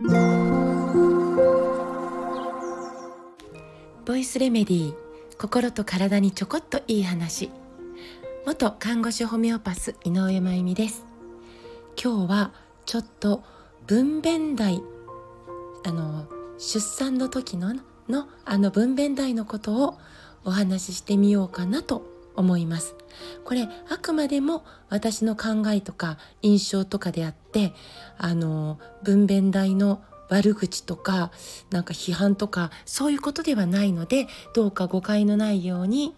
ボイスレメディー心と体にちょこっといい話。元看護師ホメオパス井上真由美です。今日はちょっと分娩台あの出産の時ののあの分娩台のことをお話ししてみようかなと思いますこれあくまでも私の考えとか印象とかであってあの分娩台の悪口とかなんか批判とかそういうことではないのでどうか誤解のないように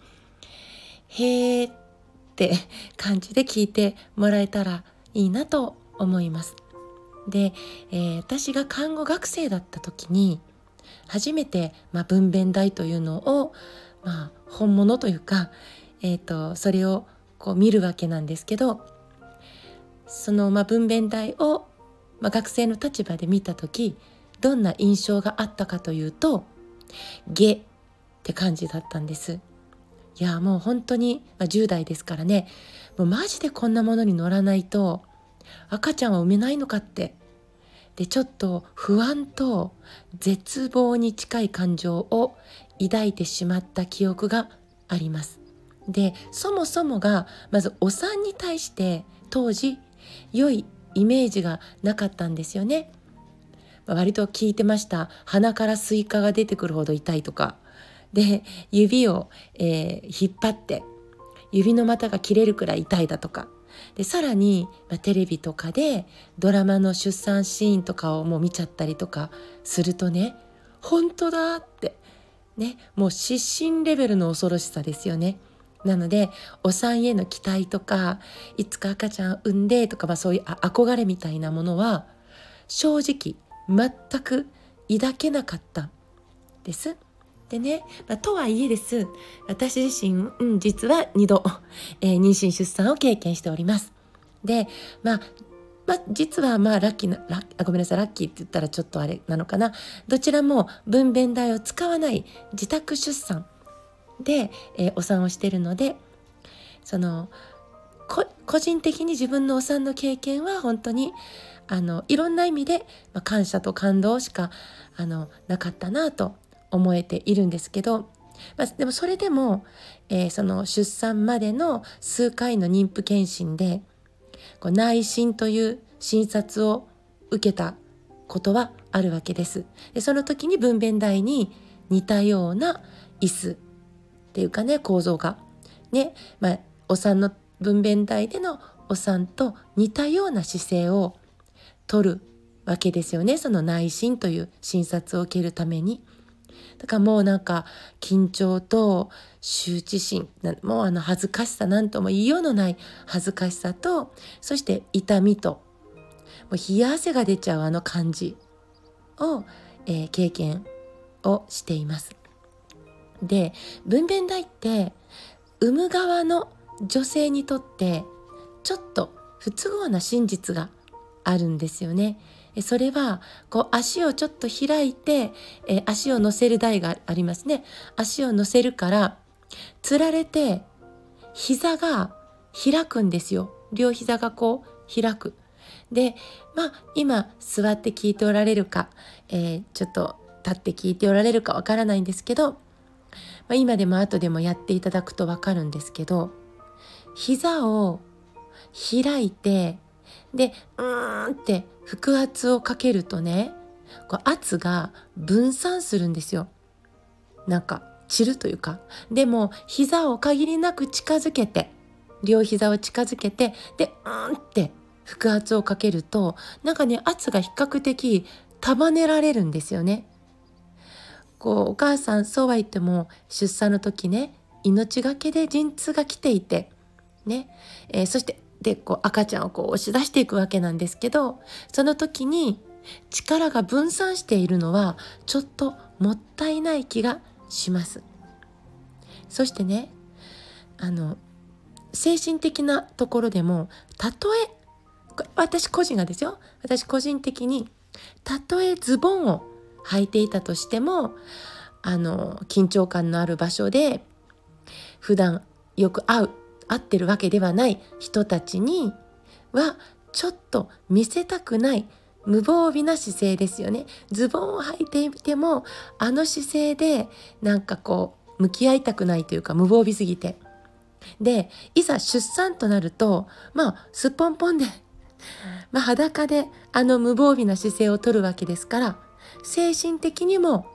「へー」って感じで聞いてもらえたらいいなと思います。で、えー、私が看護学生だった時に初めて、まあ、分娩台というのを、まあ、本物というか、えーと、それをこう見るわけなんですけどその、まあ、分娩台をまあ、学生の立場で見た時どんな印象があったかというと「下」って感じだったんです。いやもう本当に、まあ、10代ですからねもうマジでこんなものに乗らないと赤ちゃんは産めないのかってでちょっと不安と絶望に近い感情を抱いてしまった記憶があります。でそもそもがまずお産に対して当時良いイメージがなかったんですよね。割と聞いてました鼻からスイカが出てくるほど痛いとかで指を、えー、引っ張って指の股が切れるくらい痛いだとかでさらに、まあ、テレビとかでドラマの出産シーンとかをもう見ちゃったりとかするとね本当だってねもう失神レベルの恐ろしさですよね。なのでお産への期待とかいつか赤ちゃん産んでとか、まあ、そういう憧れみたいなものは正直全く抱けなかったです。でね、まあ、とはいえです私自身、うん、実は2度、えー、妊娠出産を経験しております。でまあまあ、実はまあラッキーなラあごめんなさいラッキーって言ったらちょっとあれなのかなどちらも分娩台を使わない自宅出産で、えー、お産をしてるのでその個人的に自分のお産の経験は本当にあのいろんな意味で、まあ、感謝と感動しかあのなかったなと思えているんですけど、まあ、でもそれでも、えー、その出産までの数回の妊婦検診でこう内診という診察を受けたことはあるわけです。でその時に分娩台に似たような椅子っていうかね構造がね、まあ、お産の分娩台でのお産と似たような姿勢をとるわけですよねその内診という診察を受けるために。だからもうなんか緊張と羞恥心もうあの恥ずかしさなんとも言いようのない恥ずかしさとそして痛みともう冷や汗が出ちゃうあの感じを、えー、経験をしています。で分娩台って産む側の女性にとってちょっと不都合な真実があるんですよね。それはこう足をちょっと開いて、え足を乗せる台がありますね。足を乗せるからつられて膝が開くんですよ。両膝がこう開く。でまあ今座って聞いておられるか、えー、ちょっと立って聞いておられるかわからないんですけどまあ、今でも後でもやっていただくとわかるんですけど膝を開いてでうーんって腹圧をかけるとねこう圧が分散するんですよ。なんか散るというかでも膝を限りなく近づけて両膝を近づけてでうんって腹圧をかけるとなんかね圧が比較的束ねられるんですよね。こうお母さんそうは言っても出産の時ね命がけで陣痛が来ていてね、えー、そしてでこう赤ちゃんをこう押し出していくわけなんですけどその時に力が分散しているのはちょっともったいない気がします。そしてねあの精神的なところでもたとえ私個人がですよ私個人的にたとえズボンを履いていたとしてもあの緊張感のある場所で普段よく会う会ってるわけではない人たちにはちょっと見せたくない無防備な姿勢ですよね。ズボンを履いていてもあの姿勢でなんかこう向き合いたくないというか無防備すぎて。でいざ出産となるとまあすっぽんぽんで、まあ、裸であの無防備な姿勢をとるわけですから精神的にも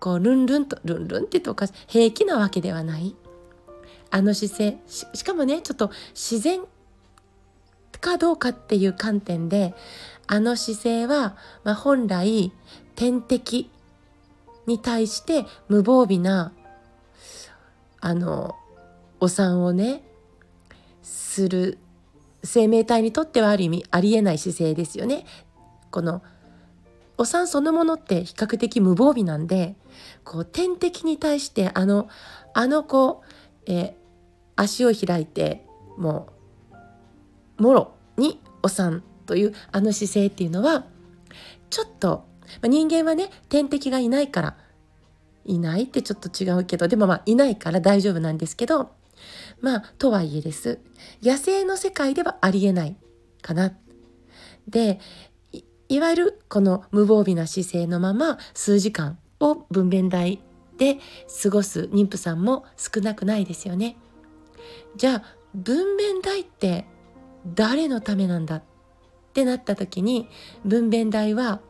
こうルンルンとルンルンってとか平気なわけではない。あの姿勢しかもねちょっと自然かどうかっていう観点であの姿勢は、まあ、本来天敵に対して無防備なあのお産をねする生命体にとってはある意味ありえない姿勢ですよね。このお産そのものって比較的無防備なんでこう天敵に対してあのあの子、え足を開いてもうもろにお産というあの姿勢っていうのはちょっと、まあ、人間はね天敵がいないからいないってちょっと違うけどでもまあいないから大丈夫なんですけどまあとはいえです野生の世界ではありえないかな。でいわゆるこの無防備な姿勢のまま数時間を分娩台で過ごす妊婦さんも少なくないですよね。じゃあ分娩台って誰のためなんだってなった時に分娩台は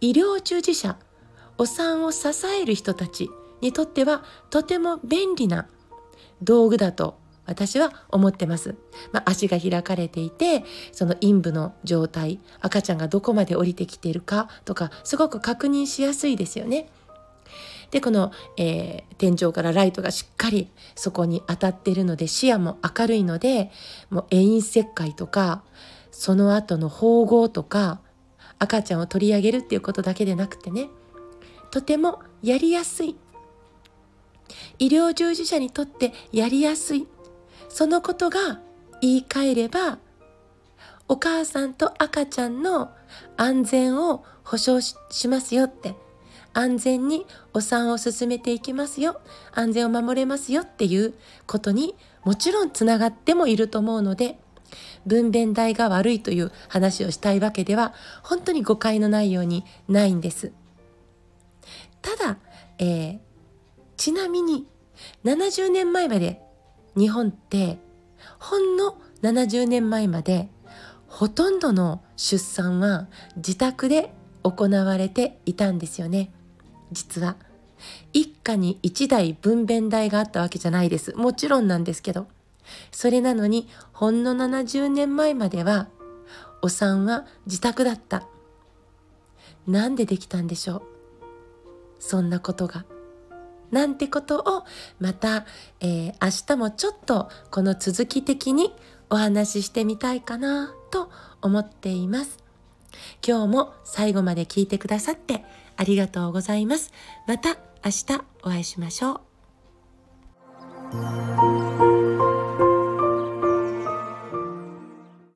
医療従事者お産を支える人たちにとってはとても便利な道具だと私は思ってます。まあ、足が開かれていてその陰部の状態赤ちゃんがどこまで降りてきているかとかすごく確認しやすいですよね。でこの、えー、天井からライトがしっかりそこに当たっているので視野も明るいのでもう遠因切開とかその後の縫合とか赤ちゃんを取り上げるっていうことだけでなくてねとてもやりやすい医療従事者にとってやりやすいそのことが言い換えればお母さんと赤ちゃんの安全を保障しますよって安全にお産を進めていきますよ安全を守れますよっていうことにもちろんつながってもいると思うので分娩台が悪いという話をしたいわけでは本当に誤解のないようにないんです。ただ、えー、ちなみに70年前まで日本ってほんの70年前までほとんどの出産は自宅で行われていたんですよね。実は。一家に一台分娩台があったわけじゃないです。もちろんなんですけど。それなのにほんの70年前まではお産は自宅だった。なんでできたんでしょう。そんなことが。なんてことをまた、えー、明日もちょっとこの続き的にお話ししてみたいかなと思っています。今日も最後まで聞いてくださってありがとうございます。また明日お会いしましょう。